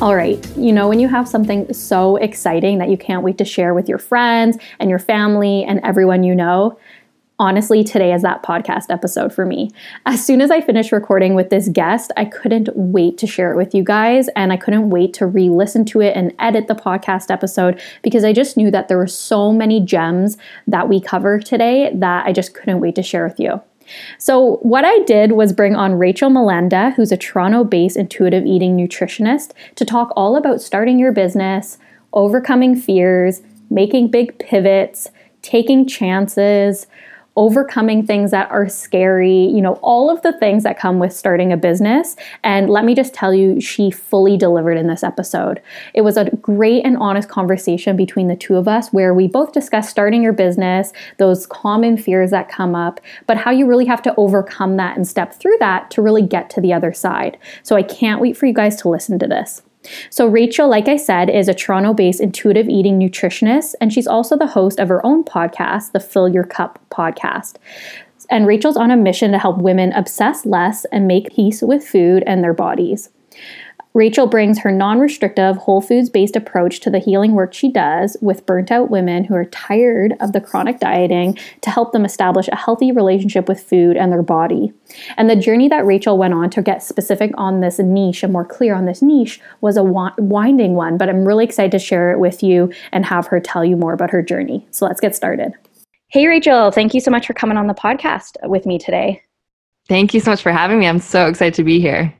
All right. You know, when you have something so exciting that you can't wait to share with your friends and your family and everyone you know, honestly, today is that podcast episode for me. As soon as I finished recording with this guest, I couldn't wait to share it with you guys. And I couldn't wait to re listen to it and edit the podcast episode because I just knew that there were so many gems that we cover today that I just couldn't wait to share with you. So, what I did was bring on Rachel Molenda, who's a Toronto based intuitive eating nutritionist, to talk all about starting your business, overcoming fears, making big pivots, taking chances, overcoming things that are scary, you know, all of the things that come with starting a business. And let me just tell you, she fully delivered in this episode. It was a great and honest conversation between the two of us where we both discussed starting your business, those common fears that come up, but how you really have to overcome that and step through that to really get to the other side. So I can't wait for you guys to listen to this. So, Rachel, like I said, is a Toronto based intuitive eating nutritionist, and she's also the host of her own podcast, the Fill Your Cup podcast. And Rachel's on a mission to help women obsess less and make peace with food and their bodies. Rachel brings her non restrictive, whole foods based approach to the healing work she does with burnt out women who are tired of the chronic dieting to help them establish a healthy relationship with food and their body. And the journey that Rachel went on to get specific on this niche and more clear on this niche was a winding one, but I'm really excited to share it with you and have her tell you more about her journey. So let's get started. Hey, Rachel, thank you so much for coming on the podcast with me today. Thank you so much for having me. I'm so excited to be here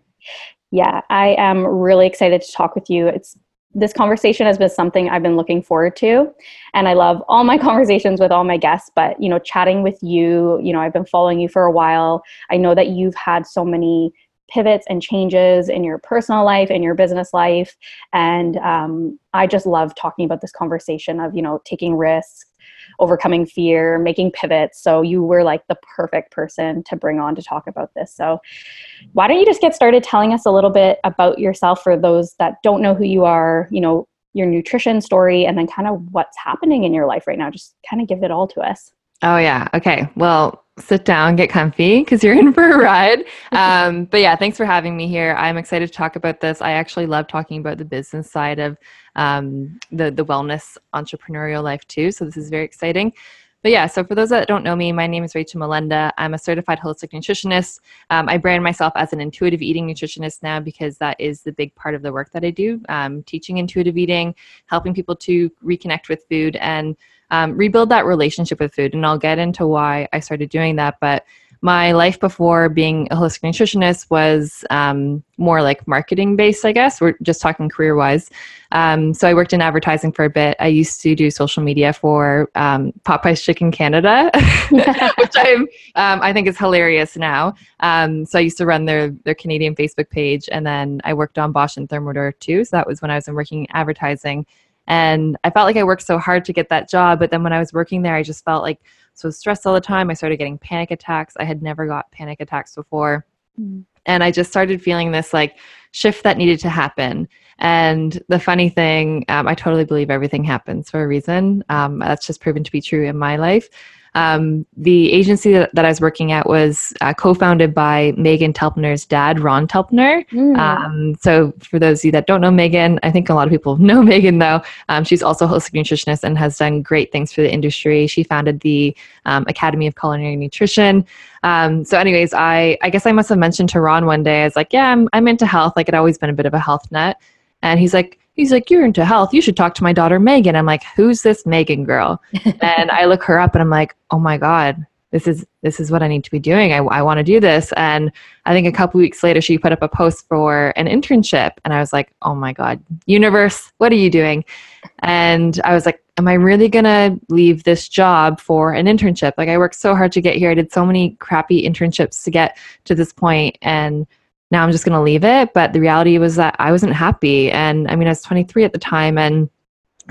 yeah, I am really excited to talk with you. It's this conversation has been something I've been looking forward to. And I love all my conversations with all my guests, but you know, chatting with you, you know, I've been following you for a while. I know that you've had so many pivots and changes in your personal life and your business life. And um, I just love talking about this conversation of, you know, taking risks, overcoming fear, making pivots. So you were like the perfect person to bring on to talk about this. So why don't you just get started telling us a little bit about yourself for those that don't know who you are, you know, your nutrition story and then kind of what's happening in your life right now. Just kind of give it all to us. Oh yeah. Okay. Well, sit down, get comfy because you're in for a ride. Um, but yeah, thanks for having me here. I'm excited to talk about this. I actually love talking about the business side of um, the the wellness entrepreneurial life too. So this is very exciting. But yeah, so for those that don't know me, my name is Rachel Molenda. I'm a certified holistic nutritionist. Um, I brand myself as an intuitive eating nutritionist now because that is the big part of the work that I do um, teaching intuitive eating, helping people to reconnect with food and um, rebuild that relationship with food. And I'll get into why I started doing that. But my life before being a holistic nutritionist was um, more like marketing based, I guess. We're just talking career wise. Um, so I worked in advertising for a bit. I used to do social media for um, Popeye's Chicken Canada, which I'm, um, I think is hilarious now. Um, so I used to run their, their Canadian Facebook page, and then I worked on Bosch and Thermador too. So that was when I was working in advertising. And I felt like I worked so hard to get that job, but then when I was working there, I just felt like so stressed all the time. I started getting panic attacks. I had never got panic attacks before. Mm. And I just started feeling this like shift that needed to happen. And the funny thing, um, I totally believe everything happens for a reason. Um, that's just proven to be true in my life. Um, the agency that, that, I was working at was uh, co-founded by Meghan Telpner's dad, Ron Telpner. Mm. Um, so for those of you that don't know Meghan, I think a lot of people know Meghan though. Um, she's also a holistic nutritionist and has done great things for the industry. She founded the um, Academy of Culinary Nutrition. Um, so anyways, I, I guess I must have mentioned to Ron one day, I was like, yeah, I'm, I'm into health. Like it always been a bit of a health nut. And he's like, he's like, You're into health. You should talk to my daughter, Meghan. I'm like, Who's this Meghan girl? and I look her up and I'm like, Oh my God, this is this is what I need to be doing. I, I want to do this. And I think a couple weeks later, she put up a post for an internship, and I was like, "Oh my god, universe, what are you doing?" And I was like, "Am I really gonna leave this job for an internship? Like, I worked so hard to get here. I did so many crappy internships to get to this point, and now I'm just going to leave it. But the reality was that I wasn't happy. And I mean, I was 23 at the time and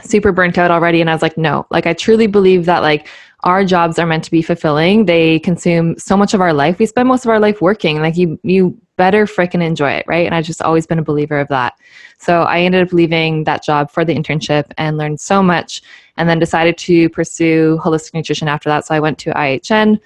super burnt out already. And I was like, no, like I truly believe that like our jobs are meant to be fulfilling. They consume so much of our life. We spend most of our life working. Like you, you better freaking enjoy it, right? And I've just always been a believer of that. So I ended up leaving that job for the internship and learned so much and then decided to pursue holistic nutrition after that. So I went to IHN,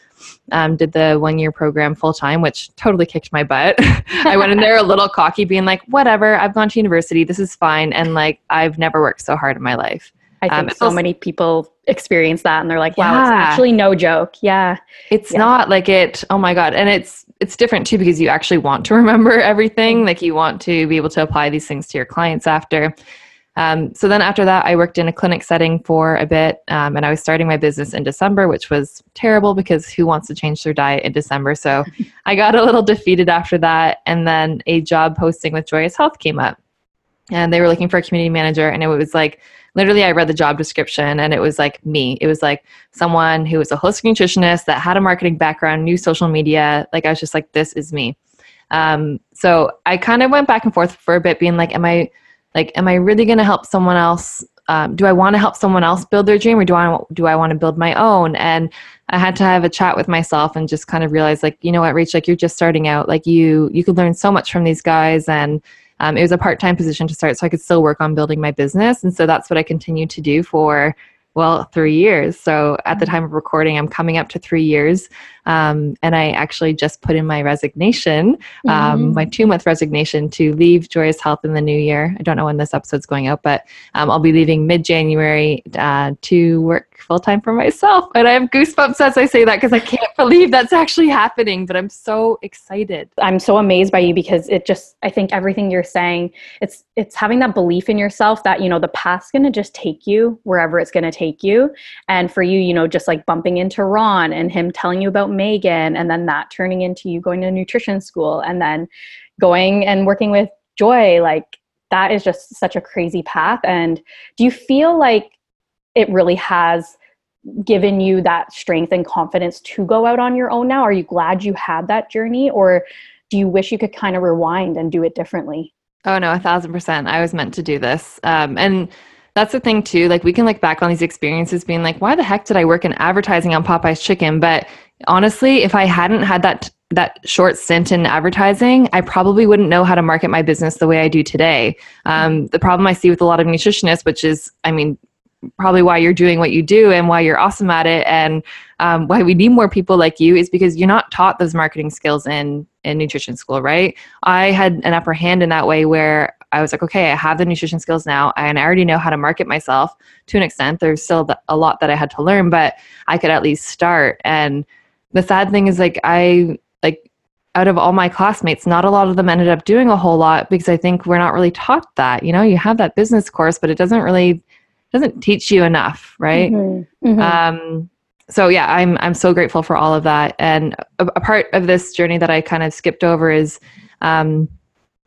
um, did the one year program full time, which totally kicked my butt. I went in there a little cocky, being like, whatever, I've gone to university, this is fine. And like, I've never worked so hard in my life. I think um, so also, many people experience that and they're like, wow, yeah. it's actually no joke. Yeah. It's yeah. not like it, oh my God. And it's it's different too because you actually want to remember everything. Like you want to be able to apply these things to your clients after. Um, so then after that, I worked in a clinic setting for a bit, um, and I was starting my business in December, which was terrible because who wants to change their diet in December? So I got a little defeated after that, and then a job posting with Joyous Health came up, and they were looking for a community manager, and it was like literally I read the job description, and it was like me. It was like someone who was a holistic nutritionist that had a marketing background, knew social media. Like I was just like, this is me. Um, so I kind of went back and forth for a bit, being like, am I like am i really going to help someone else um, do i want to help someone else build their dream or do i do i want to build my own and i had to have a chat with myself and just kind of realize like you know what Rach like you're just starting out like you you could learn so much from these guys and um, it was a part-time position to start so i could still work on building my business and so that's what i continued to do for well, three years. So at the mm-hmm. time of recording, I'm coming up to three years. Um, and I actually just put in my resignation, um, mm-hmm. my two month resignation to leave Joyous Health in the new year. I don't know when this episode's going out, but um, I'll be leaving mid January uh, to work full time for myself. And I have goosebumps as I say that because I can't believe that's actually happening, but I'm so excited. I'm so amazed by you because it just, I think everything you're saying, it's, it's having that belief in yourself that, you know, the path's going to just take you wherever it's going to take you. And for you, you know, just like bumping into Ron and him telling you about Meghan and then that turning into you going to nutrition school and then going and working with Joy, like that is just such a crazy path. And do you feel like it really has given you that strength and confidence to go out on your own now? Are you glad you had that journey or do you wish you could kind of rewind and do it differently? Oh no, a thousand percent. I was meant to do this. Um, and that's the thing too. Like we can look back on these experiences being like, why the heck did I work in advertising on Popeye's chicken? But honestly, if I hadn't had that that short stint in advertising, I probably wouldn't know how to market my business the way I do today. Um, the problem I see with a lot of nutritionists, which is, I mean, probably why you're doing what you do and why you're awesome at it and um, why we need more people like you is because you're not taught those marketing skills in in nutrition school right i had an upper hand in that way where i was like okay i have the nutrition skills now and i already know how to market myself to an extent there's still a lot that i had to learn but i could at least start and the sad thing is like i like out of all my classmates not a lot of them ended up doing a whole lot because i think we're not really taught that you know you have that business course but it doesn't really doesn't teach you enough, right? Mm-hmm. Mm-hmm. Um, so yeah, I'm I'm so grateful for all of that. And a, a, part of this journey that I kind of skipped over is um,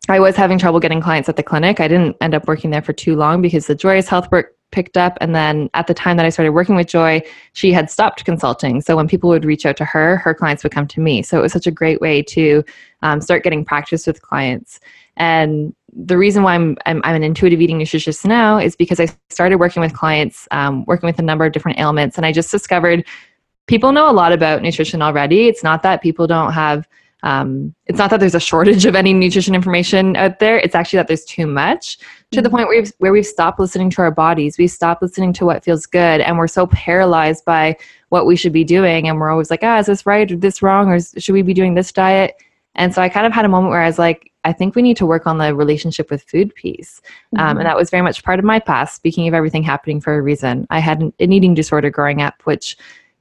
I was having trouble getting clients at the clinic. I didn't end up working there for too long because the Joyous Health work picked up. And then at the time that I started working with Joy, she had stopped consulting. So when people would reach out to her, her clients would come to me. So it was such a great way to um, start getting practice with clients. And the reason why I'm, I'm, I'm, an intuitive eating nutritionist now is because I started working with clients, um, working with a number of different ailments, and I just discovered people know a lot about nutrition already. It's not that people don't have, um, it's not that there's a shortage of any nutrition information out there. It's actually that there's too much to the mm-hmm. point where we've, where we've stopped listening to our bodies. We stopped listening to what feels good, and we're so paralyzed by what we should be doing. And we're always like, ah, is this right or this wrong, or should we be doing this diet? And so I kind of had a moment where I was like, I think we need to work on the relationship with food piece. Um, mm-hmm. and that was very much part of my past. Speaking of everything happening for a reason, I had an, an eating disorder growing up, which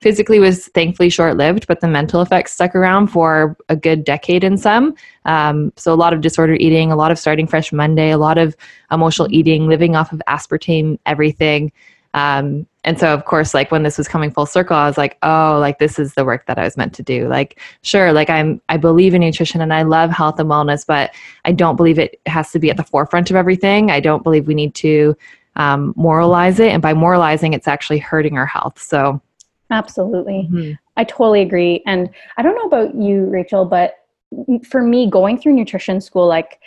physically was thankfully short lived, but the mental effects stuck around for a good decade in some. Um, so, a lot of disordered eating, a lot of starting fresh Monday, a lot of emotional eating, living off of aspartame, everything. Um, and so, of course, like when this was coming full circle, I was like, oh, like this is the work that I was meant to do. Like, sure, like I'm, I believe in nutrition and I love health and wellness, but I don't believe it has to be at the forefront of everything. I don't believe we need to um, moralize it. And by moralizing, it's actually hurting our health. So, absolutely. Mm-hmm. I totally agree. And I don't know about you, Rachel, but for me, going through nutrition school, like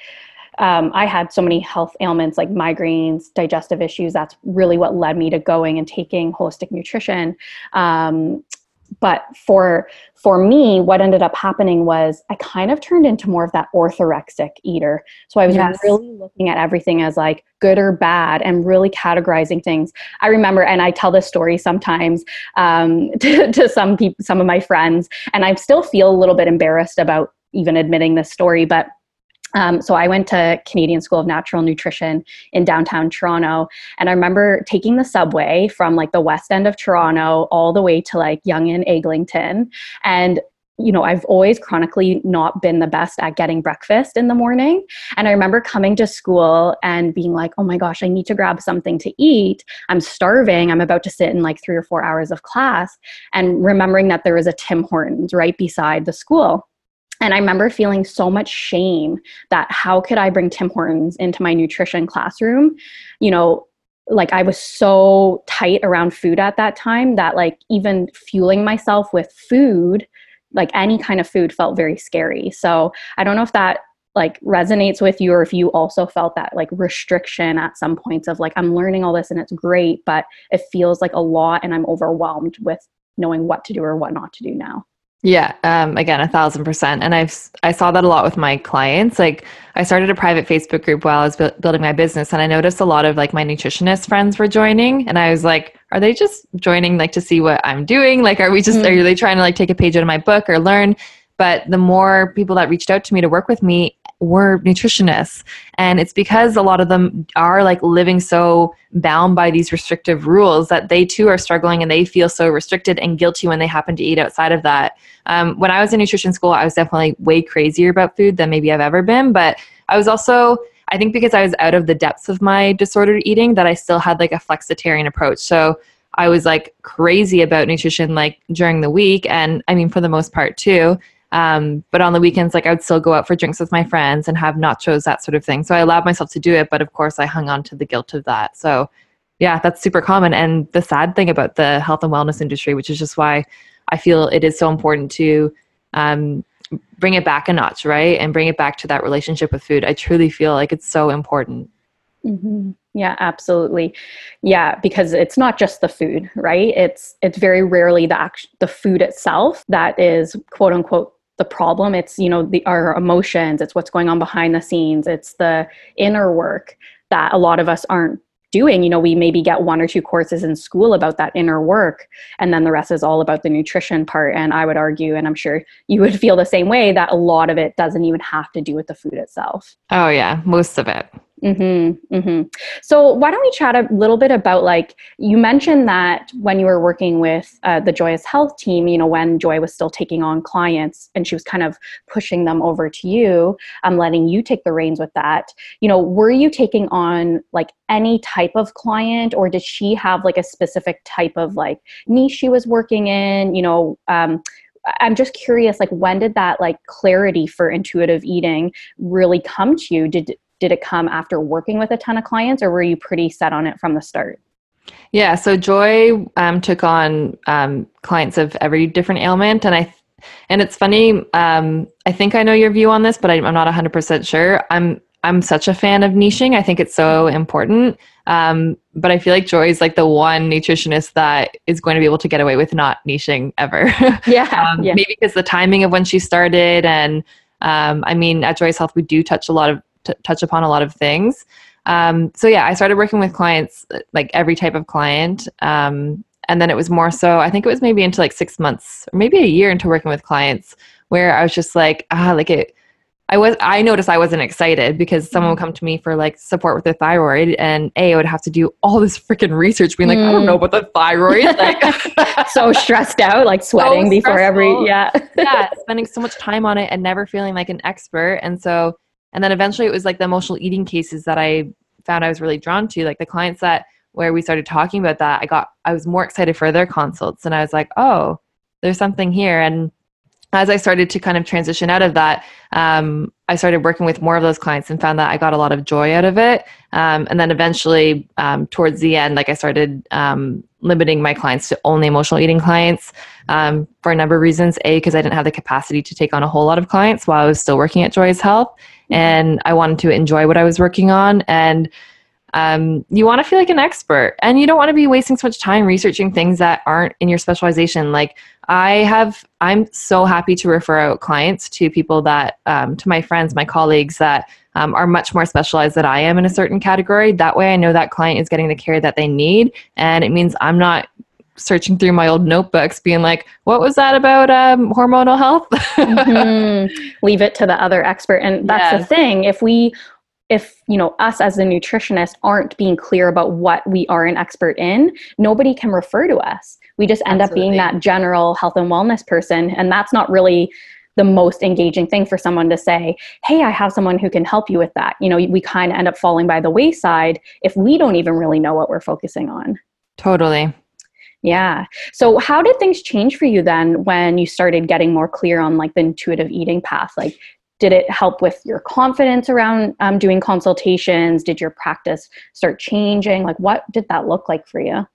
um, I had so many health ailments like migraines, digestive issues. That's really what led me to going and taking holistic nutrition. Um, but for for me what ended up happening was i kind of turned into more of that orthorexic eater so i was yes. really looking at everything as like good or bad and really categorizing things i remember and i tell this story sometimes um, to, to some people some of my friends and i still feel a little bit embarrassed about even admitting this story but um, so I went to Canadian School of Natural Nutrition in downtown Toronto, and I remember taking the subway from like the west end of Toronto all the way to like Yonge and Eglinton, and you know, I've always chronically not been the best at getting breakfast in the morning. And I remember coming to school and being like, oh my gosh, I need to grab something to eat. I'm starving. I'm about to sit in like three or four hours of class. And remembering that there was a Tim Hortons right beside the school. And I remember feeling so much shame that how could I bring Tim Hortons into my nutrition classroom? You know, like I was so tight around food at that time that like even fueling myself with food, like any kind of food felt very scary. So I don't know if that like resonates with you or if you also felt that like restriction at some points of like I'm learning all this and it's great, but it feels like a lot and I'm overwhelmed with knowing what to do or what not to do now. Yeah, um, again, a thousand percent. And I've I saw that a lot with my clients. Like, I started a private Facebook group while I was bu- building my business, and I noticed a lot of like my nutritionist friends were joining, and I was like, are they just joining like to see what I'm doing? Like, are we just mm-hmm. are they trying to like take a page out of my book or learn? But the more people that reached out to me to work with me, were nutritionists. And it's because a lot of them are like living so bound by these restrictive rules that they too are struggling and they feel so restricted and guilty when they happen to eat outside of that. Um, when I was in nutrition school, I was definitely way crazier about food than maybe I've ever been. But I was also, I think because I was out of the depths of my disordered eating, that I still had like a flexitarian approach. So I was like crazy about nutrition like during the week. And I mean, for the most part too. Um, but on the weekends, like I would still go out for drinks with my friends and have nachos, that sort of thing. So I allowed myself to do it, but of course I hung on to the guilt of that. So yeah, that's super common. And the sad thing about the health and wellness industry, which is just why I feel it is so important to um, bring it back a notch, right? And bring it back to that relationship with food. I truly feel like it's so important. Mm-hmm. Yeah, absolutely. Yeah, because it's not just the food, right? It's it's very rarely the act- the food itself that is quote unquote the problem. It's you know the our emotions it's what's going on behind the scenes it's the inner work that a lot of us aren't doing. You know we maybe get one or two courses in school about that inner work and then the rest is all about the nutrition part and i would argue and i'm sure you would feel the same way that a lot of it doesn't even have to do with the food itself. Oh yeah most of it Mm-hmm, mm-hmm. So why don't we chat a little bit about like you mentioned that when you were working with uh, the Joyous Health team, you know, when Joy was still taking on clients and she was kind of pushing them over to you, um, letting you take the reins with that. You know, were you taking on like any type of client, or did she have like a specific type of like niche she was working in? You know. Um, I'm just curious, like, when did that like clarity for intuitive eating really come to you? Did did it come after working with a ton of clients or were you pretty set on it from the start? Yeah so joy um, took on um, clients of every different ailment and i and it's funny um, i think i know your view on this but i'm not 100% sure. I'm i'm such a fan of niching. I think it's so important. Um, but i feel like joy is like the one nutritionist that is going to be able to get away with not niching ever. Yeah, um, yeah. maybe because the timing of when she started and um, I mean, at Joyous Health, we do touch a lot of t- touch upon a lot of things. Um, so yeah, I started working with clients, like every type of client. Um, and then it was more so, I think it was maybe into like six months or maybe a year into working with clients where I was just like, ah, like it, I was, I noticed I wasn't excited because someone would come to me for like support with their thyroid and A, I would have to do all this freaking research being like, mm. I don't know about the thyroid. Like, so stressed out, like sweating so before every, yeah. yeah. Spending so much time on it and never feeling like an expert. And so and then eventually it was like the emotional eating cases that I found I was really drawn to, like the clients that where we started talking about that, I got I was more excited for their consults and I was like, "Oh, there's something here." And as I started to kind of transition out of that, um, I started working with more of those clients and found that I got a lot of joy out of it. Um, and then eventually, um, towards the end, like I started um, limiting my clients to only emotional eating clients um, for a number of reasons. A, because I didn't have the capacity to take on a whole lot of clients while I was still working at Joyous Health, and I wanted to enjoy what I was working on. And um, you want to feel like an expert and you don't want to be wasting so much time researching things that aren't in your specialization. Like i have i'm so happy to refer out clients to people that um, to my friends my colleagues that um, are much more specialized than i am in a certain category. That way i know that client is getting the care that they need and it means i'm not searching through my old notebooks being like what was that about um, hormonal health? Mm-hmm. leave it to the other expert. And that's the thing. If we if you know us as a nutritionist aren't being clear about what we are an expert in nobody can refer to us. We just end Absolutely. up being that general health and wellness person. And that's not really the most engaging thing for someone to say hey i have someone who can help you with that. You know we kind of end up falling by the wayside if we don't even really know what we're focusing on. Totally yeah. So how did things change for you then when you started getting more clear on like the intuitive eating path? Like did it help with your confidence around um, doing consultations did your practice start changing like what did that look like for you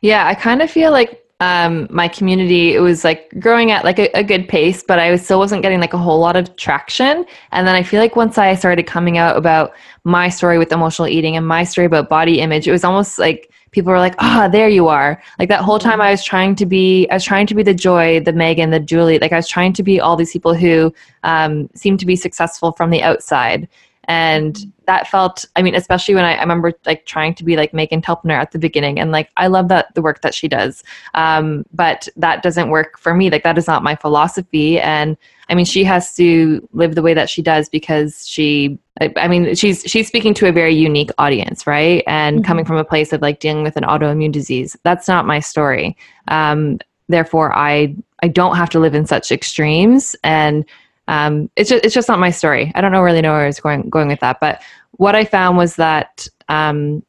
yeah i kind of feel like um, my community it was like growing at like a, a, good pace but i was, still wasn't getting like a whole lot of traction and then i feel like once i started coming out about my story with emotional eating and my story about body image it was almost like people were like, ah, oh, there you are. Like that whole time I was trying to be, I was trying to be the Joy, the Meghan, the Julie. Like I was trying to be all these people who um, seemed to be successful from the outside. And that felt, I mean, especially when I, I remember like trying to be like Meghan Telpner at the beginning. And like, I love that the work that she does. Um, but that doesn't work for me. Like that is not my philosophy. And I mean, she has to live the way that she does because she, I mean, she's she's speaking to a very unique audience, right? And mm-hmm. coming from a place of like dealing with an autoimmune disease, that's not my story. Um, therefore, I I don't have to live in such extremes, and um, it's just it's just not my story. I don't know really know where I was going going with that, but what I found was that um,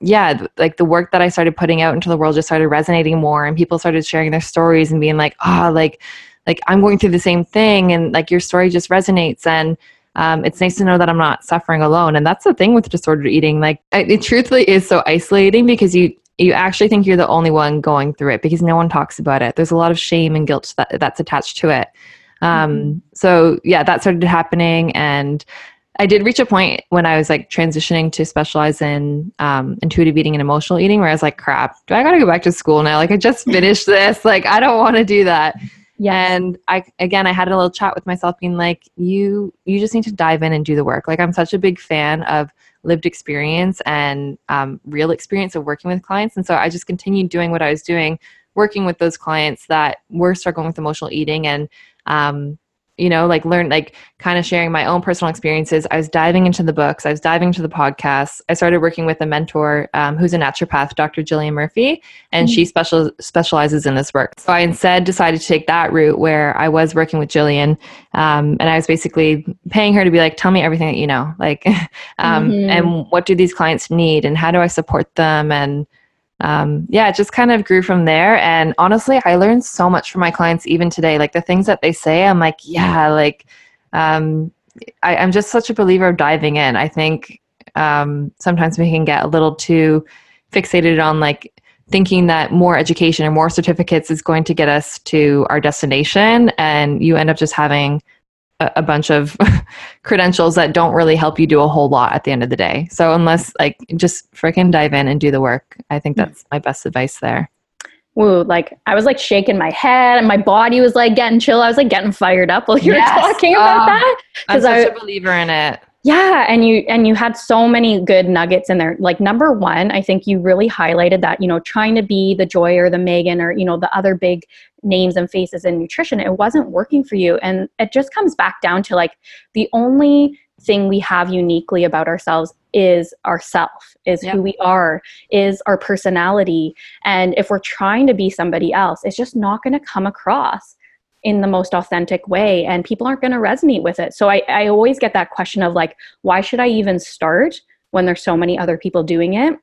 yeah, like the work that I started putting out into the world just started resonating more, and people started sharing their stories and being like, oh, like like i'm going through the same thing and like your story just resonates and um, it's nice to know that i'm not suffering alone. And that's the thing with disordered eating. Like it truthfully is so isolating because you you actually think you're the only one going through it because no one talks about it. There's a lot of shame and guilt that that's attached to it um, mm-hmm. so yeah that started happening and I did reach a point when I was like transitioning to specialize in um, intuitive eating and emotional eating where I was like, crap, do I got to go back to school now? Like, I just finished this. Like, I don't want to do that. Yeah. And I again I had a little chat with myself being like, you you just need to dive in and do the work. Like I'm such a big fan of lived experience and um, real experience of working with clients. And so I just continued doing what I was doing, working with those clients that were struggling with emotional eating and um, you know like learn like kind of sharing my own personal experiences. I was diving into the books. I was diving into the podcasts. I started working with a mentor um, who's a naturopath dr jillian murphy and mm-hmm. she special specializes in this work. So i instead decided to take that route where i was working with jillian um, and i was basically paying her to be like tell me everything that you know. Like um, mm-hmm. and what do these clients need and how do i support them and um, yeah, it just kind of grew from there. And honestly, I learned so much from my clients even today. Like the things that they say, I'm like, yeah, like um, I, am just such a believer of diving in. I think um, sometimes we can get a little too fixated on like thinking that more education or more certificates is going to get us to our destination, and you end up just having a, bunch of credentials that don't really help you do a whole lot at the end of the day. So unless like just freaking dive in and do the work, I think hmm. that's my best advice there. Ooh, like I was like shaking my head and my body was like getting chill. I was like getting fired up while you yes. were talking about that. Because I'm such I, a believer in it. Yeah, and you and you had so many good nuggets in there. Like number 1, I think you really highlighted that, you know, trying to be the Joy or the Meghan or, you know, the other big names and faces in nutrition it wasn't working for you and it just comes back down to like the only thing we have uniquely about ourselves is ourself is yep. who we are is our personality and if we're trying to be somebody else it's just not going to come across in the most authentic way and people aren't going to resonate with it. So I, I always get that question of like why should i even start when there's so many other people doing it?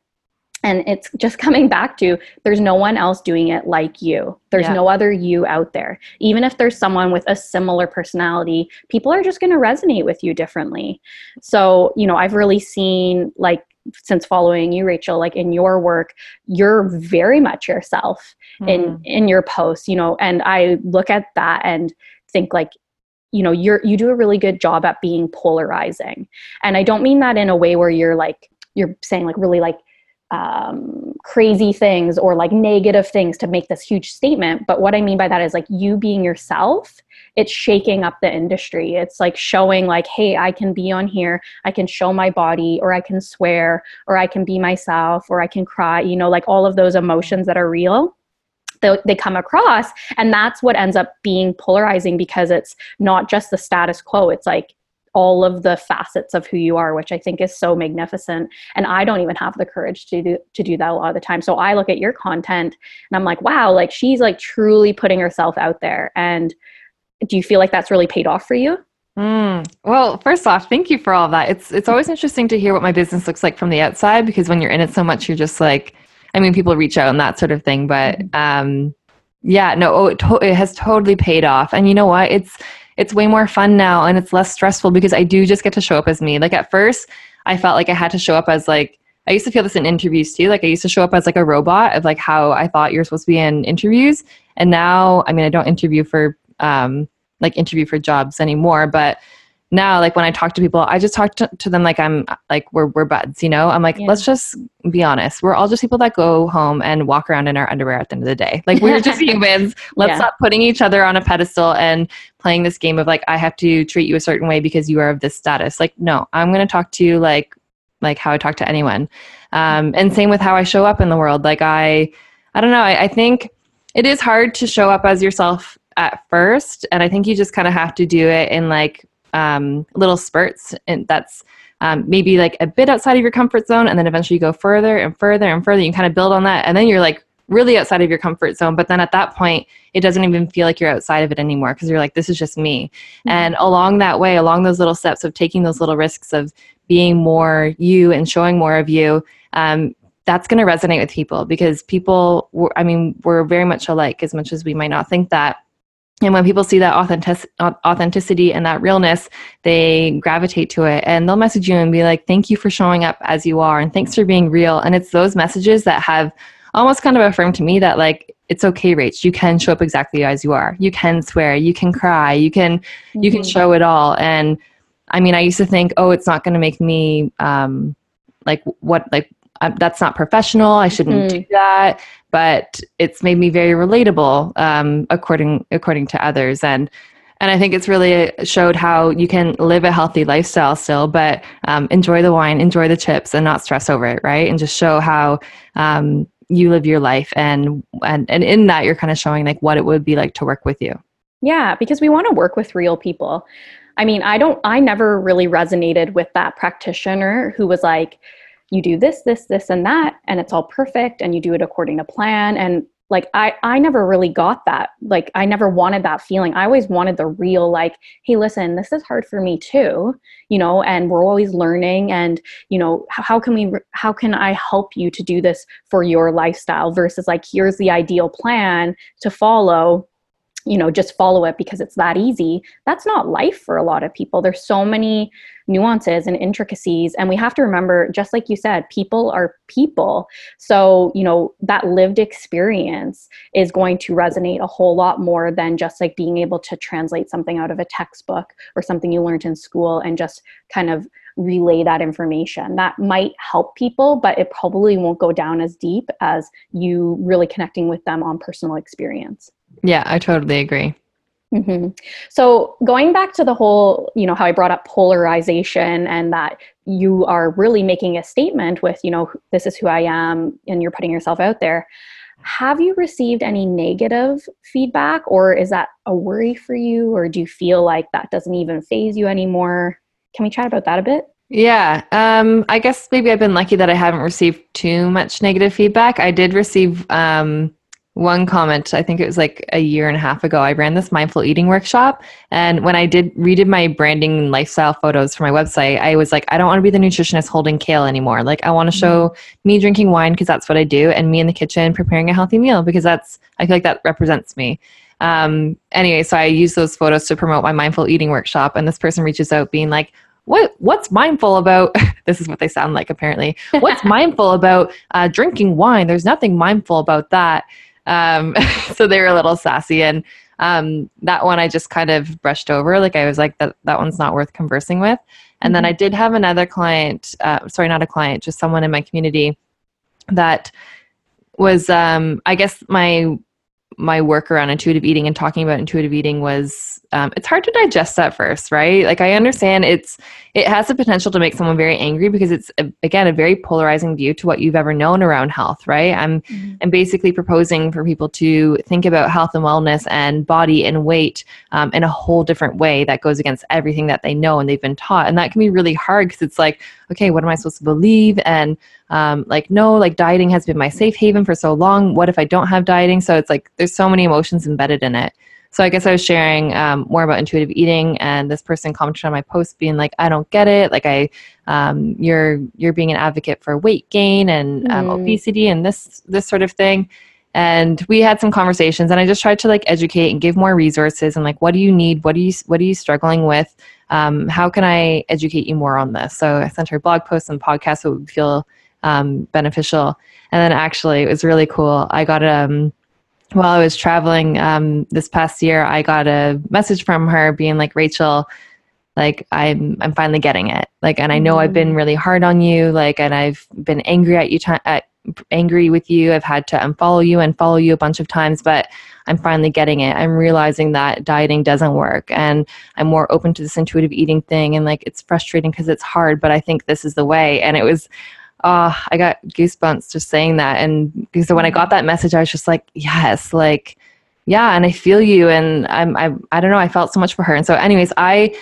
And it's just coming back to there's no one else doing it like you. There's yeah. no other you out there. Even if there's someone with a similar personality people are just going to resonate with you differently. So you know i've really seen like since following you rachel like in your work you're very much yourself mm. in mm-hmm. in your posts you know and i look at that and think like you know you're you do a really good job at being polarizing and i don't mean that in a way where you're like you're saying like really like um, crazy things or like negative things to make this huge statement. But what I mean by that is like you being yourself, it's shaking up the industry. It's like showing, like, hey, I can be on here, I can show my body, or I can swear, or I can be myself, or I can cry, you know, like all of those emotions that are real they, come across and that's what ends up being polarizing because it's not just the status quo it's like all of the facets of who you are, which I think is so magnificent. And I don't even have the courage to do to do that a lot of the time. So I look at your content and I'm like, wow, like she's like truly putting herself out there. And do you feel like that's really paid off for you? Mm. Well, first off, thank you for all of that. It's it's always interesting to hear what my business looks like from the outside because when you're in it so much, you're just like, I mean, people reach out and that sort of thing. But mm-hmm. um, yeah, no, oh, it, to- it has totally paid off. And you know what? It's it's way more fun now and it's less stressful because I do just get to show up as me. Like at first, I felt like I had to show up as like I used to feel this in interviews too. Like I used to show up as like a robot of like how I thought you're supposed to be in interviews. And now, I mean, I don't interview for um like interview for jobs anymore, but now like when i talk to people i just talk to, to them like i'm like we're, we're buds you know? I'm like yeah. let's just be honest. We're all just people that go home and walk around in our underwear at the end of the day. Like we're just humans. Let's yeah. stop putting each other on a pedestal and playing this game of like i have to treat you a certain way because you are of this status. Like no i'm going to talk to you like like how i talk to anyone. Um, and same with how i show up in the world. Like i i don't know. I, I think it is hard to show up as yourself at first and i think you just kind of have to do it in like um, little spurts and that's um, maybe like a bit outside of your comfort zone and then eventually you go further and further and further you kind of build on that and then you're like really outside of your comfort zone but then at that point it doesn't even feel like you're outside of it anymore because you're like this is just me mm-hmm. and along that way along those little steps of taking those little risks of being more you and showing more of you um, that's going to resonate with people because people i mean we're very much alike as much as we might not think that and when people see that authentic- authenticity and that realness they gravitate to it. And they'll message you and be like thank you for showing up as you are and thanks for being real. And it's those messages that have almost kind of affirmed to me that like it's okay rach. You can show up exactly as you are. You can swear. You can cry. You can mm-hmm. you can mm-hmm. show it all. And i mean i used to think oh it's not going to make me um like what like that's not professional i shouldn't mm-hmm. do that but it's made me very relatable um, according according to others and and I think it's really showed how you can live a healthy lifestyle still, but um, enjoy the wine, enjoy the chips, and not stress over it, right? And just show how um, you live your life, and and and in that, you're kind of showing like what it would be like to work with you. Yeah, because we want to work with real people. I mean, I don't, I never really resonated with that practitioner who was like, you do this this this and that and it's all perfect and you do it according to plan and like i i never really got that. Like i never wanted that feeling. I always wanted the real like hey listen this is hard for me too you know and we're always learning and you know how can we how can i help you to do this for your lifestyle versus like here's the ideal plan to follow you know just follow it because it's that easy that's not life for a lot of people there's so many nuances and intricacies and we have to remember just like you said people are people so you know that lived experience is going to resonate a whole lot more than just like being able to translate something out of a textbook or something you learned in school and just kind of relay that information. That might help people, but it probably won't go down as deep as you really connecting with them on personal experience. Yeah, I totally agree. Mm-hmm. So going back to the whole, you know, how I brought up polarization and that you are really making a statement with, you know, this is who I am and you're putting yourself out there. Have you received any negative feedback or is that a worry for you or do you feel like that doesn't even phase you anymore? Can we chat about that a bit? Yeah, um, I guess maybe I've been lucky that I haven't received too much negative feedback. I did receive um, one comment i think it was like a year and a half ago i ran this mindful eating workshop and when i did redid my branding and lifestyle photos for my website i was like i don't want to be the nutritionist holding kale anymore. Like i want to show mm-hmm. me drinking wine because that's what i do and me in the kitchen preparing a healthy meal because that's i feel like that represents me. Um, anyway so i use those photos to promote my mindful eating workshop and this person reaches out being like what what's mindful about this is what they sound like apparently. What's mindful about uh, drinking wine? There's nothing mindful about that um, so they were a little sassy and um, that one I just kind of brushed over. Like I was like, that, that one's not worth conversing with. And mm-hmm. then I did have another client, uh, sorry, not a client, just someone in my community that was, um, I guess my my work around intuitive eating and talking about intuitive eating was um, it's hard to digest at first right? Like i understand it's it has the potential to make someone very angry because it's a, again a very polarizing view to what you've ever known around health right? I'm mm-hmm. i'm basically proposing for people to think about health and wellness and body and weight um, in a whole different way that goes against everything that they know and they've been taught. And that can be really hard because it's like okay what am i supposed to believe? And um, like no like dieting has been my safe haven for so long what if i don't have dieting so it's like there's so many emotions embedded in it so I guess I was sharing um, more about intuitive eating, and this person commented on my post, being like, "I don't get it. Like, I, um, you're you're being an advocate for weight gain and um, mm. obesity and this this sort of thing." And we had some conversations, and I just tried to like educate and give more resources and like, what do you need? What do you what are you struggling with? Um, how can I educate you more on this? So I sent her blog posts and podcasts that would feel um, beneficial. And then actually, it was really cool. I got um while I was traveling um, this past year, I got a message from her being like, Rachel, like I'm I'm finally getting it. Like, and I know. I've been mm. really hard on you. Like, and I've been angry at you, t- at, angry with you. I've had to unfollow you and follow you a bunch of times, but I'm finally getting it. I'm realizing that dieting doesn't work, and I'm more open to this intuitive eating thing. And like, it's frustrating because it's hard, but I think this is the way. And it was oh, I got goosebumps just saying that. And because when I got that message, I was just like, yes, like, yeah, and I feel you. And I'm, I, I don't know, I felt so much for her. And so, anyways, I,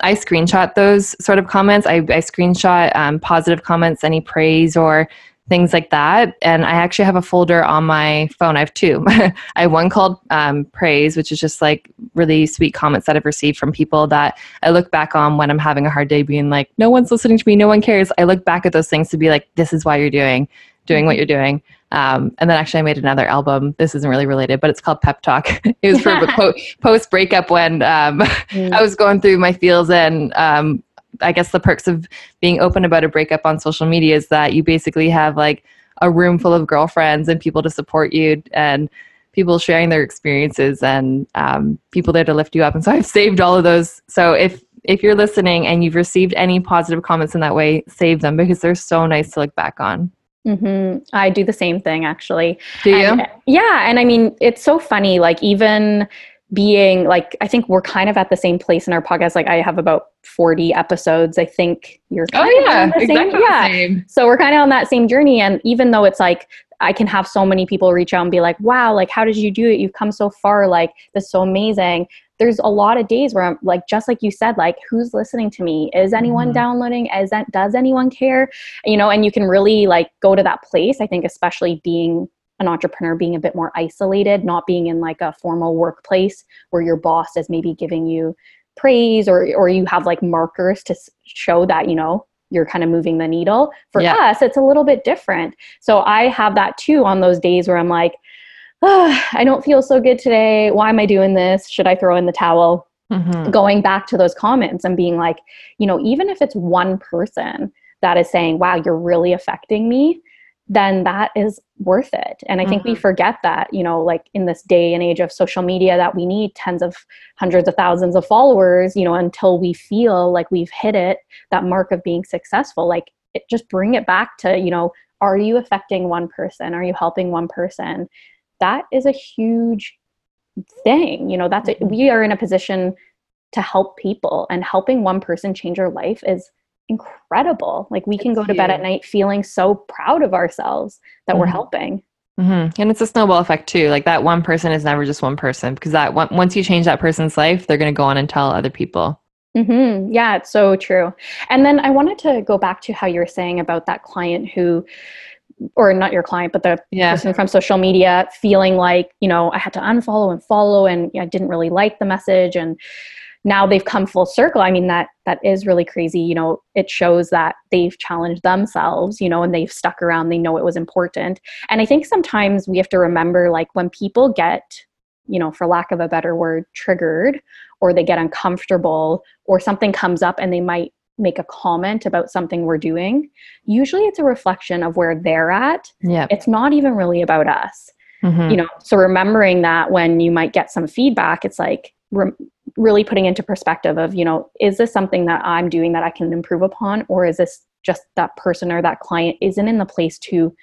I screenshot those sort of comments. I, I screenshot um, positive comments, any praise or things like that. And I actually have a folder on my phone. I have two. I have one called um, Praise, which is just like really sweet comments that I've received from people that I look back on when I'm having a hard day, being like, no one's listening to me, no one cares. I look back at those things to be like, this is why you're doing doing what you're doing. Um, and then actually, I made another album. This isn't really related, but it's called Pep Talk. it was for po- post breakup when um, mm. I was going through my feels and um, I guess the perks of being open about a breakup on social media is that you basically have like a room full of girlfriends and people to support you and people sharing their experiences and um, people there to lift you up. And so I've saved all of those. So if if you're listening and you've received any positive comments in that way, save them because they're so nice to look back on. Mm-hmm. I do the same thing actually. Do you? And, yeah, and I mean it's so funny. Like even being like i think we're kind of at the same place in our podcast. Like i have about 40 episodes i think you're oh yeah. exactly yeah. same. so we're kind of on that same journey. And even though it's like i can have so many people reach out and be like wow like how did you do it? You've come so far. Like this is so amazing. There's a lot of days where i'm like just like you said like who's listening to me? Is anyone mm-hmm. downloading? Is that does anyone care? You know and you can really like go to that place i think especially being an entrepreneur being a bit more isolated, not being in like a formal workplace where your boss is maybe giving you praise or or you have like markers to show that, you know, you're kind of moving the needle. For yeah. us, it's a little bit different. So I have that too on those days where I'm like, oh, I don't feel so good today. Why am I doing this? Should I throw in the towel? Mm-hmm. Going back to those comments and being like, you know, even if it's one person that is saying, wow, you're really affecting me, then that is worth it. And I think mm-hmm. we forget that, you know, like in this day and age of social media that we need tens of hundreds of thousands of followers, you know, until we feel like we've hit it, that mark of being successful. Like it, just bring it back to, you know, are you affecting one person? Are you helping one person? That is a huge thing. You know, that's a, mm-hmm. we are in a position to help people and helping one person change their life is incredible. Like we can go to bed at night feeling so proud of ourselves that mm-hmm. we're helping. Mm-hmm. And it's a snowball effect too. Like that one person is never just one person because that one, once you change that person's life, they're going to go on and tell other people. Mm-hmm. Yeah, it's so true. And then I wanted to go back to how you were saying about that client who or not your client, but the Yeah. person from social media feeling like, you know, I had to unfollow and follow and I didn't really like the message and now they've come full circle. I mean that that is really crazy. You know, it shows that they've challenged themselves, you know, and they've stuck around. They know it was important. And I think sometimes we have to remember like when people get, you know, for lack of a better word, triggered or they get uncomfortable or something comes up and they might make a comment about something we're doing, usually it's a reflection of where they're at. Yeah. It's not even really about us Mhm. you know so remembering that when you might get some feedback it's like rem- really putting into perspective of you know is this something that i'm doing that i can improve upon or is this just that person or that client isn't in the place to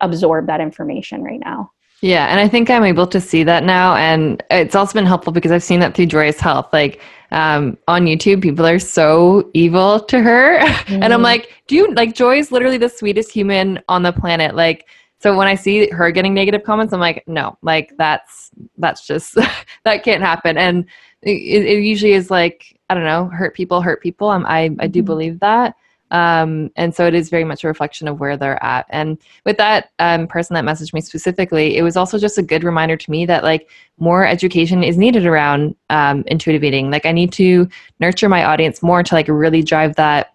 absorb that information right now Yeah, and I think I'm able to see that now, and it's also been helpful because I've seen that through Joyous Health. Like um, on YouTube, people are so evil to her, and I'm Mhm. like, do you like Joy is literally the sweetest human on the planet? Like, so when I see her getting negative comments, I'm like, no, like that's that's just that can't happen, and it, it usually is like I don't know, hurt people hurt people. Um, I I do Mhm. believe that. Um, and so it is very much a reflection of where they're at. And with that um, person that messaged me specifically, it was also just a good reminder to me that like more education is needed around um, intuitive eating. Like I need to nurture my audience more to like really drive that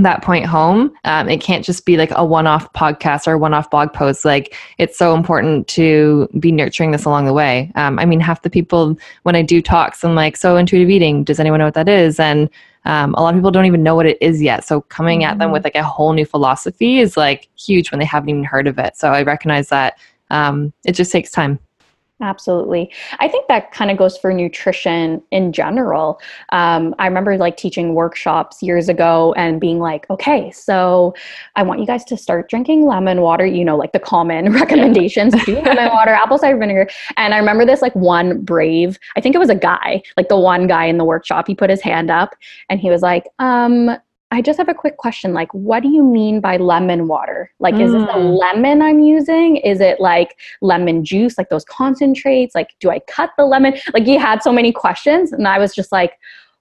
that point home. Um, it can't just be like a one-off podcast or one-off blog post. Like it's so important to be nurturing this along the way. Um, I mean, half the people when I do talks, I'm like, "So intuitive eating? Does anyone know what that is?" And um, a lot of people don't even know what it is yet. So coming at them Mhm. with like a whole new philosophy is like huge when they haven't even heard of it. So I recognize that um, it just takes time. Absolutely. I think that kind of goes for nutrition in general. Um, I remember like teaching workshops years ago and being like, okay, so I want you guys to start drinking lemon water, you know, like the common recommendations do lemon water, apple cider vinegar. And I remember this like one brave, I think it was a guy, like the one guy in the workshop, he put his hand up and he was like, um, I just have a quick question. Like, what do you mean by lemon water? Like, is this a Mm. lemon I'm using? Is it like lemon juice, like those concentrates? Like, do I cut the lemon? Like, he had so many questions. And I was just like,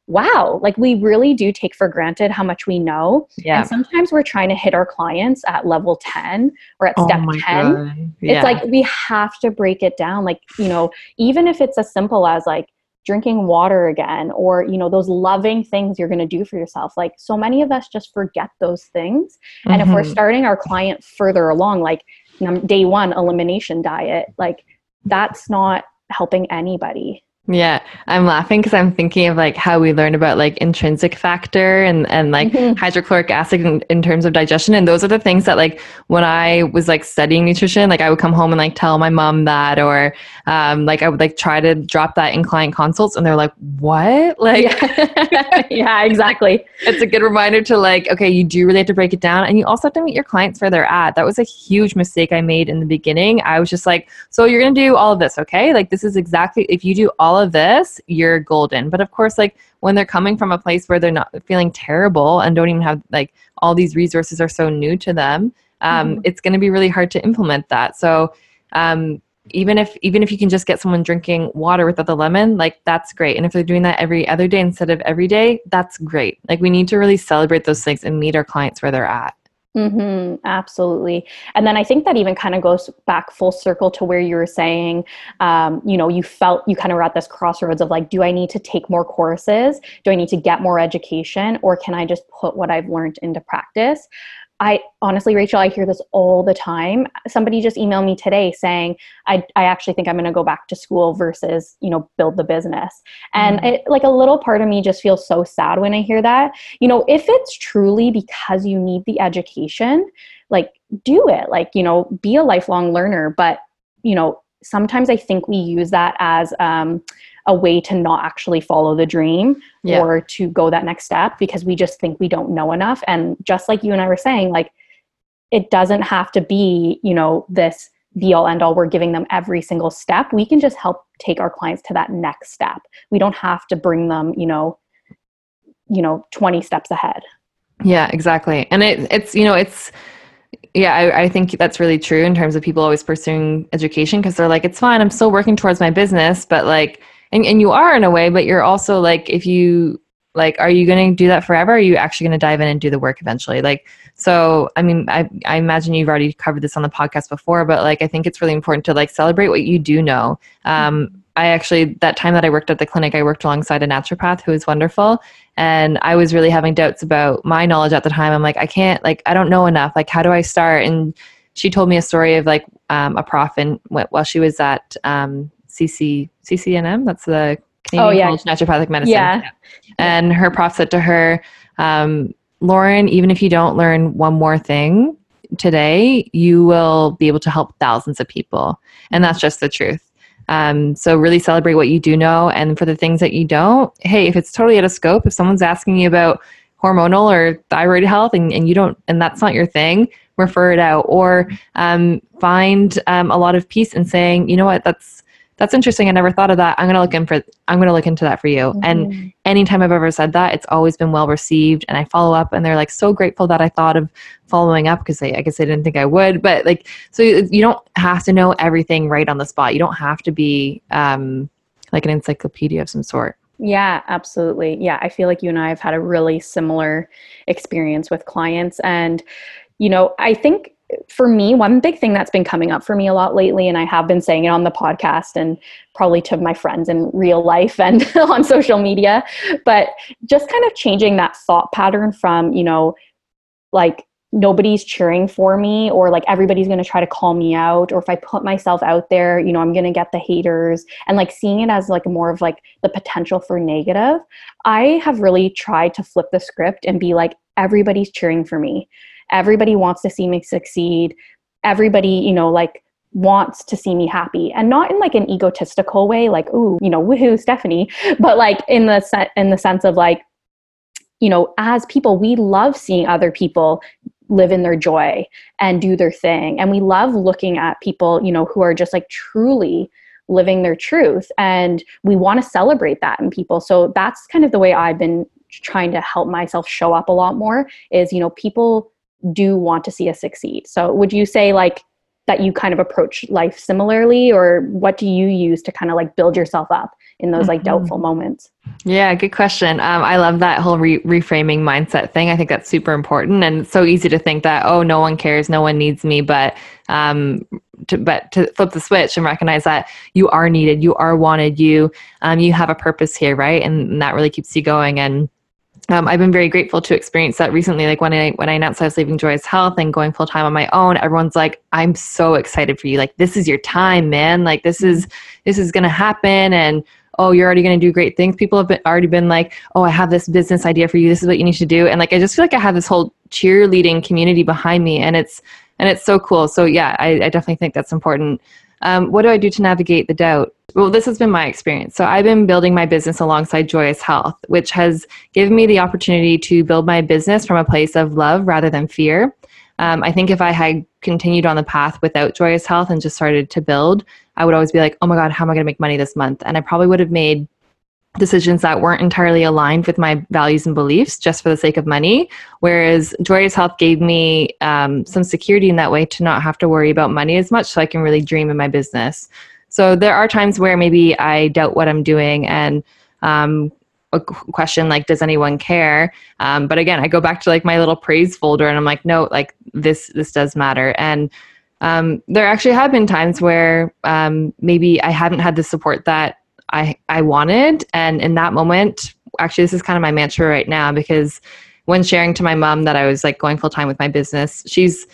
wow, like, we really do take for granted how much we know. Yeah. And sometimes we're trying to hit our clients at level 10 or at Oh step my 10 God. Yeah. it's like we have to break it down like you know even if it's as simple as like drinking water again or you know those loving things you're going to do for yourself. Like so many of us just forget those things. And if we're Mhm. starting our client further along like num- day one elimination diet like that's not helping anybody Yeah, I'm laughing because I'm thinking of like how we learn about like intrinsic factor and and like Mhm. hydrochloric acid in, in terms of digestion, and those are the things that like when I was like studying nutrition, like I would come home and like tell my mom that, or um, like I would like try to drop that in client consults, and they're like, "What?" Like yeah. yeah exactly it's a good reminder to like, okay, you do really have to break it down, and you also have to meet your clients where they're at. That was a huge mistake I made in the beginning. I was just like, so you're gonna do all of this, okay? Like this is exactly if you do all of this, you're golden. But of course, like when they're coming from a place where they're not feeling terrible and don't even have like all these resources are so new to them, um, Mhm. it's gonna be really hard to implement that. So. Um, even if even if you can just get someone drinking water without the lemon like that's great and if they're doing that every other day instead of every day that's great like we need to really celebrate those things and meet our clients where they're at hmm absolutely. And then I think that even kind of goes back full circle to where you were saying, um, you know, you felt you kind of were at this crossroads of like, do I need to take more courses? Do I need to get more education? Or can I just put what I've learned into practice? I honestly, Rachel, I hear this all the time. Somebody just emailed me today saying, I, I actually think I'm going to go back to school versus, you know, build the business. And Mhm. it, like a little part of me just feels so sad when I hear that you know, if it's truly because you need the education, like do it. Like, you know, be a lifelong learner. But, you know, sometimes I think we use that as um, a way to not actually follow the dream Yeah. or to go that next step because we just think we don't know enough. And just like you and I were saying, like, it doesn't have to be, you know, this be all end all. We're giving them every single step. We can just help take our clients to that next step. We don't have to bring them, you know, you know 20 steps ahead Yeah, exactly. And it, it's, you know, it's, yeah, I, I think that's really true in terms of people always pursuing education because they're like, it's fine, I'm still working towards my business, but like, and, and you are in a way, but you're also like, if you, like are you going to do that forever? Are you actually going to dive in and do the work eventually? Like so i mean I, I imagine you've already covered this on the podcast before but like i think it's really important to like celebrate what you do know. Um, i actually that time that i worked at the clinic i worked alongside a naturopath who was wonderful. And i was really having doubts about my knowledge at the time. I'm like i can't like i don't know enough. Like how do i start? And she told me a story of like um, a prof and while she was at um, cc ccnm that's the Canadian oh, yeah. College Naturopathic Medicine. Yeah. And her prof said to her, um, Lauren, even if you don't learn one more thing today, you will be able to help thousands of people. And that's just the truth. Um, so really celebrate what you do know. And for the things that you don't, hey, if it's totally out of scope, if someone's asking you about hormonal or thyroid health and, and you don't, and that's not your thing, refer it out or um, find um, a lot of peace in saying, you know what, that's, that's interesting. I never thought of that. I'm going to look in for, I'm to look into that for you. Mm-hmm. And anytime I've ever said that, it's always been well received. And I follow up and they're like so grateful that I thought of following up because I guess they didn't think I would. But like, so you don't have to know everything right on the spot. You don't have to be um, like an encyclopedia of some sort. Yeah, absolutely. Yeah, I feel like you and I have had a really similar experience with clients. And, you know, I think for me, one big thing that's been coming up for me a lot lately, and I have been saying it on the podcast and probably to my friends in real life and on social media, but just kind of changing that thought pattern from, you know, like nobody's cheering for me or like everybody's going to try to call me out or if i put myself out there you know i'm going to get the haters and like seeing it as like more of like the potential for negative i have really tried to flip the script and be like everybody's cheering for me everybody wants to see me succeed. Everybody you know like wants to see me happy. And not in like an egotistical way like ooh you know woohoo stephanie but like in the se- in the sense of like you know as people we love seeing other people live in their joy and do their thing. And we love looking at people you know who are just like truly living their truth. And we want to celebrate that in people. So that's kind of the way i've been trying to help myself show up a lot more is you know people do want to see us succeed. So would you say like that you kind of approach life similarly or what do you use to kind of like build yourself up in those like doubtful mm-hmm. moments? Yeah, good question. Um, I love that whole re- reframing mindset thing. I think that's super important, and it's so easy to think that oh, no one cares, no one needs me, but um, to, but to flip the switch and recognize that you are needed, you are wanted, you um, you have a purpose here, right? And, and that really keeps you going. And um, I've been very grateful to experience that recently. Like when I when I announced I was leaving Joyous Health and going full time on my own, everyone's like, "I'm so excited for you! Like this is your time, man! Like this is this is gonna happen!" And oh, you're already gonna do great things. People have been, already been like, "Oh, I have this business idea for you. This is what you need to do." And like I just feel like I have this whole cheerleading community behind me, and it's and it's so cool. So yeah, I, I definitely think that's important. Um, what do I do to navigate the doubt? Well, this has been my experience. So I've been building my business alongside Joyous Health, which has given me the opportunity to build my business from a place of love rather than fear. Um, I think if I had continued on the path without Joyous Health and just started to build, I would always be like, oh my God, how am I going to make money this month? And I probably would have made decisions that weren't entirely aligned with my values and beliefs just for the sake of money. Whereas Joyous Health gave me um, some security in that way to not have to worry about money as much so I can really dream in my business. So there are times where maybe I doubt what I'm doing and um, a question like, does anyone care? Um, but again, I go back to like my little praise folder and I'm like, no, like this, this does matter. And um, there actually have been times where um, maybe I haven't had the support that I, I wanted. And in that moment, actually, this is kind of my mantra right now because when sharing to my mom that I was like going full time with my business, she's,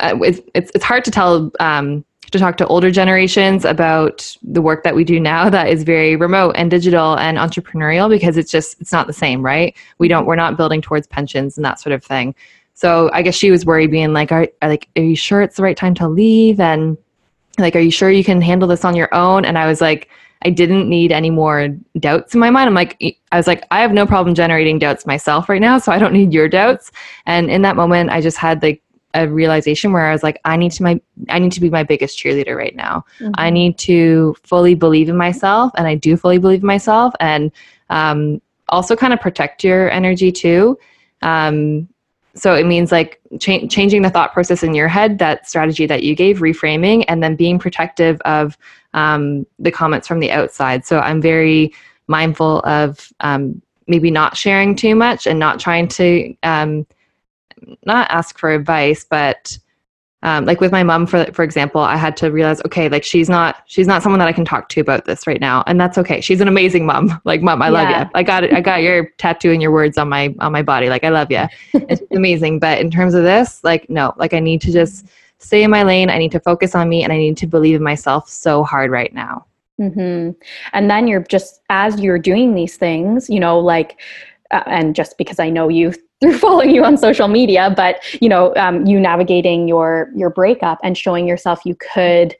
uh, it's, it's, hard to tell, um, to talk to older generations about the work that we do now that is very remote and digital and entrepreneurial because it's just it's not the same right? We don't we're not building towards pensions and that sort of thing. So i guess she was worried being like are, are like are you sure it's the right time to leave? And like are you sure you can handle this on your own? And i was like I didn't need any more doubts in my mind. I'm like, I was like, I have no problem generating doubts myself right now, so I don't need your doubts. And in that moment, I just had like a realization where I was like, I need to my, I need to be my biggest cheerleader right now. Mm-hmm. I need to fully believe in myself, and I do fully believe in myself, and um, also kind of protect your energy too. Um, so it means like cha- changing the thought process in your head that strategy that you gave reframing and then being protective of um, the comments from the outside. So i'm very mindful of um, maybe not sharing too much and not trying to um, not ask for advice, but um, like with my mom for for example i had to realize okay like she's not she's not someone that i can talk to about this right now and that's okay. She's an amazing mom. Like mom i yeah. love you i got it i got your tattoo and your words on my on my body. Like i love you it's amazing. But in terms of this like no like i need to just stay in my lane. I need to focus on me and i need to believe in myself so hard right now. Mm-hmm. and then you're just as you're doing these things you know like uh, and just because i know you through following you on social media, but you know, um, you navigating your your breakup and showing yourself you could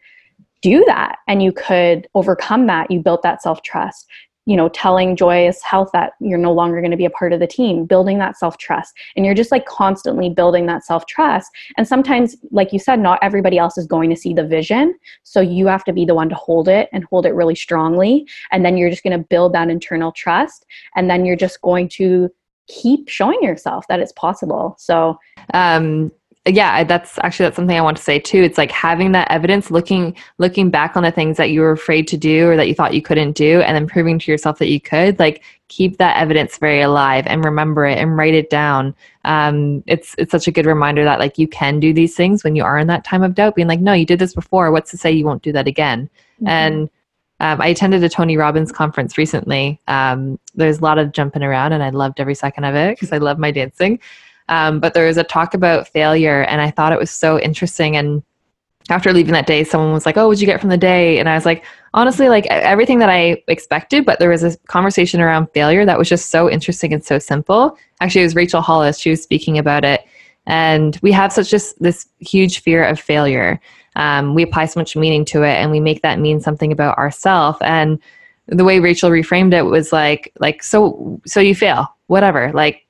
do that and you could overcome that. You built that self trust. You know, telling Joyous Health that you're no longer going to be a part of the team, building that self trust, and you're just like constantly building that self trust. And sometimes, like you said, not everybody else is going to see the vision, so you have to be the one to hold it and hold it really strongly. And then you're just going to build that internal trust, and then you're just going to keep showing yourself that it's possible. So, um, yeah, that's actually that's something I want to say too. It's like having that evidence, looking looking back on the things that you were afraid to do or that you thought you couldn't do, and then proving to yourself that you could. Like keep that evidence very alive and remember it and write it down. Um, it's it's such a good reminder that like you can do these things when you are in that time of doubt. Being like, no, you did this before. What's to say you won't do that again? Mm-hmm. And um, I attended a Tony Robbins conference recently. Um, there's a lot of jumping around, and I loved every second of it because I love my dancing. Um, but there was a talk about failure, and I thought it was so interesting. And after leaving that day, someone was like, "Oh, what'd you get from the day?" And I was like, honestly, like everything that I expected. But there was a conversation around failure that was just so interesting and so simple. Actually, it was Rachel Hollis. She was speaking about it, and we have such just this huge fear of failure um, we apply so much meaning to it and we make that mean something about ourselves and the way rachel reframed it was like like so so you fail whatever. Like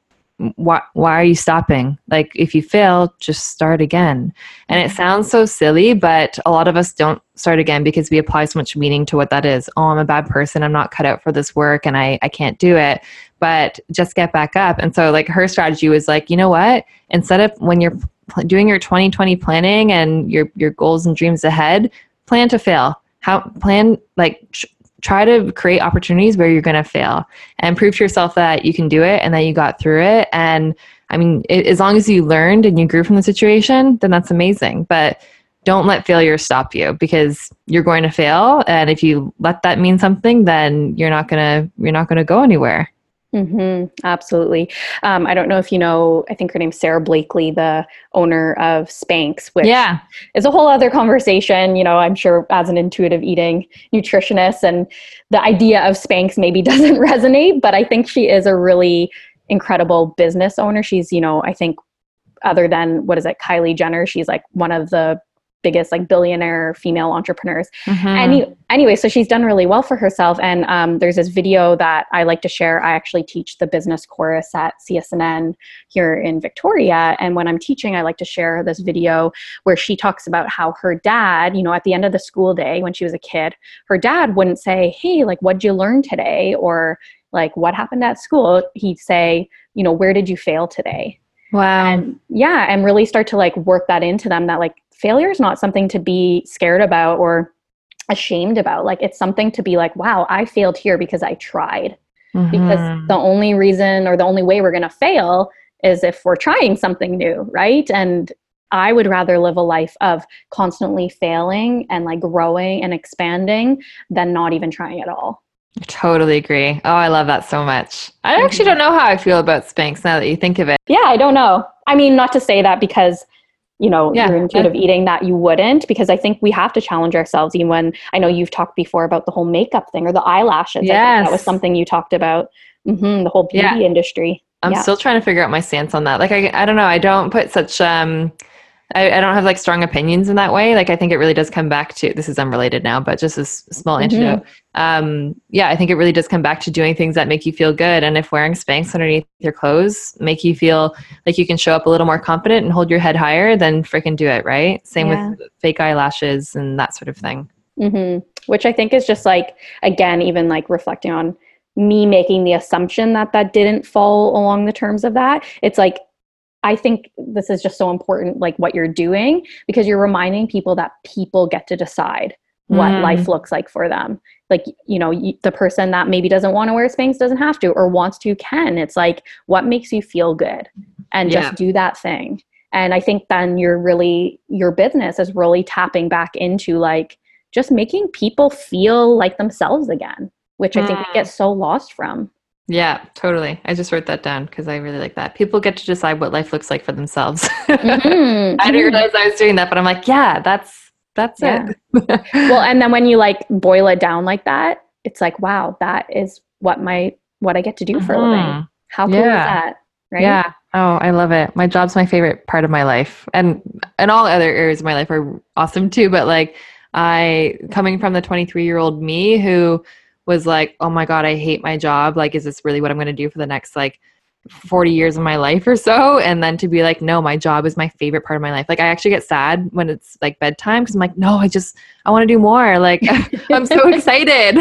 why why are you stopping? Like if you fail just start again. And it sounds so silly but a lot of us don't start again because we apply so much meaning to what that is. Oh i'm a bad person. I'm not cut out for this work and i i can't do it. But just get back up. And so like her strategy was like you know what? Instead of when you're doing your 2020 planning and your your goals and dreams ahead, plan to fail. How plan like tr- try to create opportunities where you're going to fail and prove to yourself that you can do it and that you got through it and I mean, it, as long as you learned and you grew from the situation, then that's amazing. But don't let failure stop you because you're going to fail and if you let that mean something then you're not going to you're not going to go anywhere Mm-hmm, absolutely. Um, I don't know if you know, I think her name's Sara Blakely, the owner of Spanx, which yeah. is a whole other conversation. You know, I'm sure as an intuitive eating nutritionist, and the idea of Spanx maybe doesn't resonate, but I think she is a really incredible business owner. She's, you know, I think other than what is it, Kylie Jenner, she's like one of the biggest like billionaire female entrepreneurs. Mm-hmm. Any, anyway, so she's done really well for herself. And um, there's this video that I like to share. I actually teach the business chorus at CSNN here in Victoria. And when I'm teaching, I like to share this video where she talks about how her dad, you know, at the end of the school day when she was a kid, her dad wouldn't say, Hey, like, what'd you learn today? Or like, what happened at school? He'd say, you know, where did you fail today? Wow. And yeah, and really start to like work that into them that like failure is not something to be scared about or ashamed about. Like it's something to be like, wow, I failed here because I tried. Mm-hmm. Because the only reason or the only way we're going to fail is if we're trying something new, right? And I would rather live a life of constantly failing and like growing and expanding than not even trying at all. Totally agree. Oh, I love that so much. I actually don't know how I feel about Spanx now that you think of it. Yeah, I don't know. I mean, not to say that because you know yeah. your intuitive eating that you wouldn't because i think we have to challenge ourselves even when i know you've talked before about the whole makeup thing or the eyelashes yes. that was something you talked about mm-hmm, the whole beauty yeah. industry i'm yeah. still trying to figure out my stance on that like I, I don't know i don't put such um I, I, don't have like strong opinions in that way. Like I think it really does come back to this is unrelated now, but just a small mm-hmm. antidote. Um, yeah, I think it really does come back to doing things that make you feel good. And if wearing Spanx underneath your clothes make you feel like you can show up a little more confident and hold your head higher, then freaking do it, right? Same yeah. with fake eyelashes and that sort of thing. Mm-hmm. Which I think is just like again, even like reflecting on me making the assumption that that didn't fall along the terms of that. It's like I think this is just so important, like what you're doing, because you're reminding people that people get to decide what mm. life looks like for them. like you know the person that maybe doesn't want to wear Spanx doesn't have to or wants to can it's like what makes you feel good and just do that thing and i think then you're really your business is really tapping back into like just making people feel like themselves again which i think we get mm. so lost from yeah totally i just wrote that down because i really like that people get to decide what life looks like for themselves mm-hmm. i didn't mm-hmm. realize i was doing that but i'm like yeah that's that's yeah. it well and then when you like boil it down like that it's like wow that is what my what i get to do mm-hmm. for a living mm-hmm. how cool yeah. is that right yeah Oh, I love it. My job's my favorite part of my life. And and all other areas of my life are awesome too, but like I coming from the 23-year-old me who was like, "Oh my god, I hate my job. Like is this really what I'm going to do for the next like 40 years of my life or so? And then to be like no my job is my favorite part of my life. Like i actually get sad when it's like bedtime because i'm like no i just i want to do more. Like i'm so excited.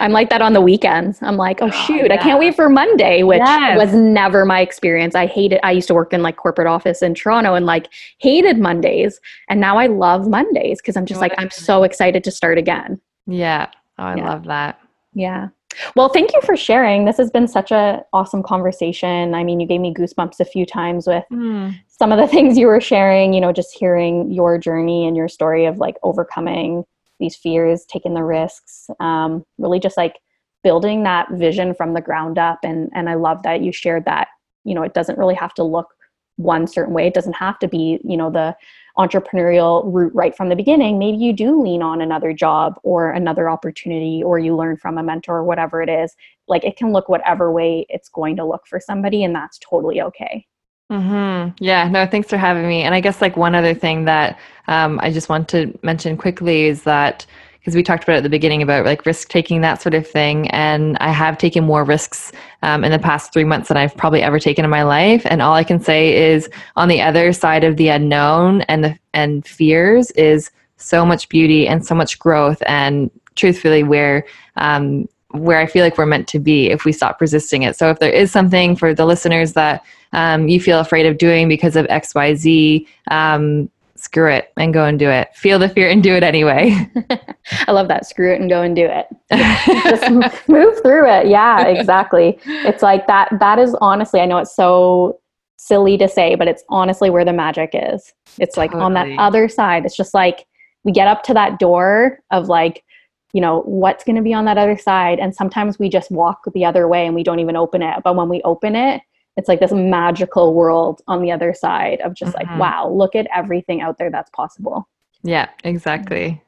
I'm like that on the weekends. I'm like oh, oh shoot oh, yeah. i can't wait for monday which yes. was never my experience. I hated i used to work in like corporate office in toronto and like hated mondays. And now i love mondays because i'm just what like i'm so excited to start again. Yeah. Oh i yeah. love that yeah well, thank you for sharing. This has been such an awesome conversation. I mean, you gave me goosebumps a few times with mm. some of the things you were sharing, you know, just hearing your journey and your story of like overcoming these fears, taking the risks, um, really just like building that vision from the ground up. And and I love that you shared that, you know, it doesn't really have to look one certain way. It doesn't have to be, you know, the entrepreneurial route right from the beginning, maybe you do lean on another job or another opportunity, or you learn from a mentor, or whatever it is. Like it can look whatever way it's going to look for somebody, and that's totally okay. Mm-hmm. Yeah, no, thanks for having me. And I guess like one other thing that um, I just want to mention quickly is that because we talked about at the beginning about like risk taking that sort of thing. And i have taken more risks um, in the past three months than i've probably ever taken in my life. And all i can say is on the other side of the unknown and the and fears is so much beauty and so much growth. And truthfully where um, where I feel like we're meant to be if we stop resisting it. So if there is something for the listeners that um, you feel afraid of doing because of X, Y, Z, um, screw it and go and do it. Feel the fear and do it anyway. I love that. Screw it and go and do it. Just move through it. Yeah, exactly. It's like that. That is honestly, I know it's so silly to say, but it's honestly where the magic is. It's like totally. on that other side. It's just like we get up to that door of like, you know, what's going to be on that other side. And sometimes we just walk the other way and we don't even open it. But when we open it, it's like this magical world on the other side of just mm-hmm. like wow look at everything out there that's possible yeah exactly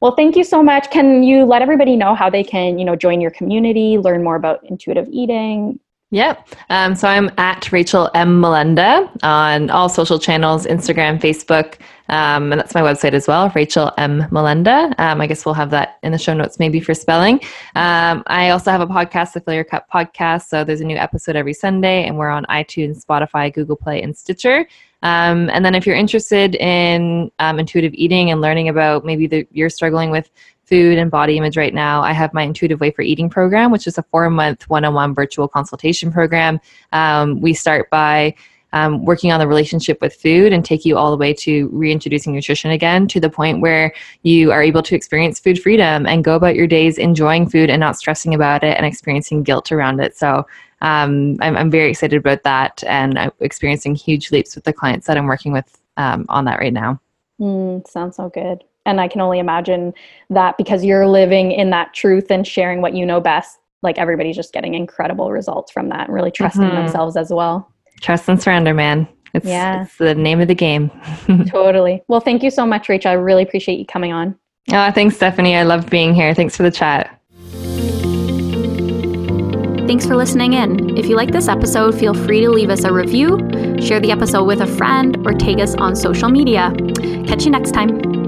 well thank you so much can you let everybody know how they can you know join your community learn more about intuitive eating Yep. Um, so I'm at Rachel M. Molenda on all social channels Instagram, Facebook, um, and that's my website as well, Rachel M. Molenda. Um, I guess we'll have that in the show notes maybe for spelling. Um, I also have a podcast, the Your Cup podcast. So there's a new episode every Sunday, and we're on iTunes, Spotify, Google Play, and Stitcher. Um, and then if you're interested in um, intuitive eating and learning about maybe the, you're struggling with food and body image right now, I have my Intuitive Way for Eating program, which is a four month one on one virtual consultation program. Um, we start by um, working on the relationship with food and take you all the way to reintroducing nutrition again to the point where you are able to experience food freedom and go about your days enjoying food and not stressing about it and experiencing guilt around it. So um, I'm, I'm, very excited about that and I'm experiencing huge leaps with the clients that I'm working with um, on that right now. Mm, sounds so good and i can only imagine that because you're living in that truth and sharing what you know best like everybody's just getting incredible results from that and really trusting mm-hmm. themselves as well trust and surrender man it's, yeah. it's the name of the game totally well thank you so much rachel i really appreciate you coming on oh thanks stephanie i love being here thanks for the chat Thanks for listening in. If you like this episode, feel free to leave us a review, share the episode with a friend, or tag us on social media. Catch you next time.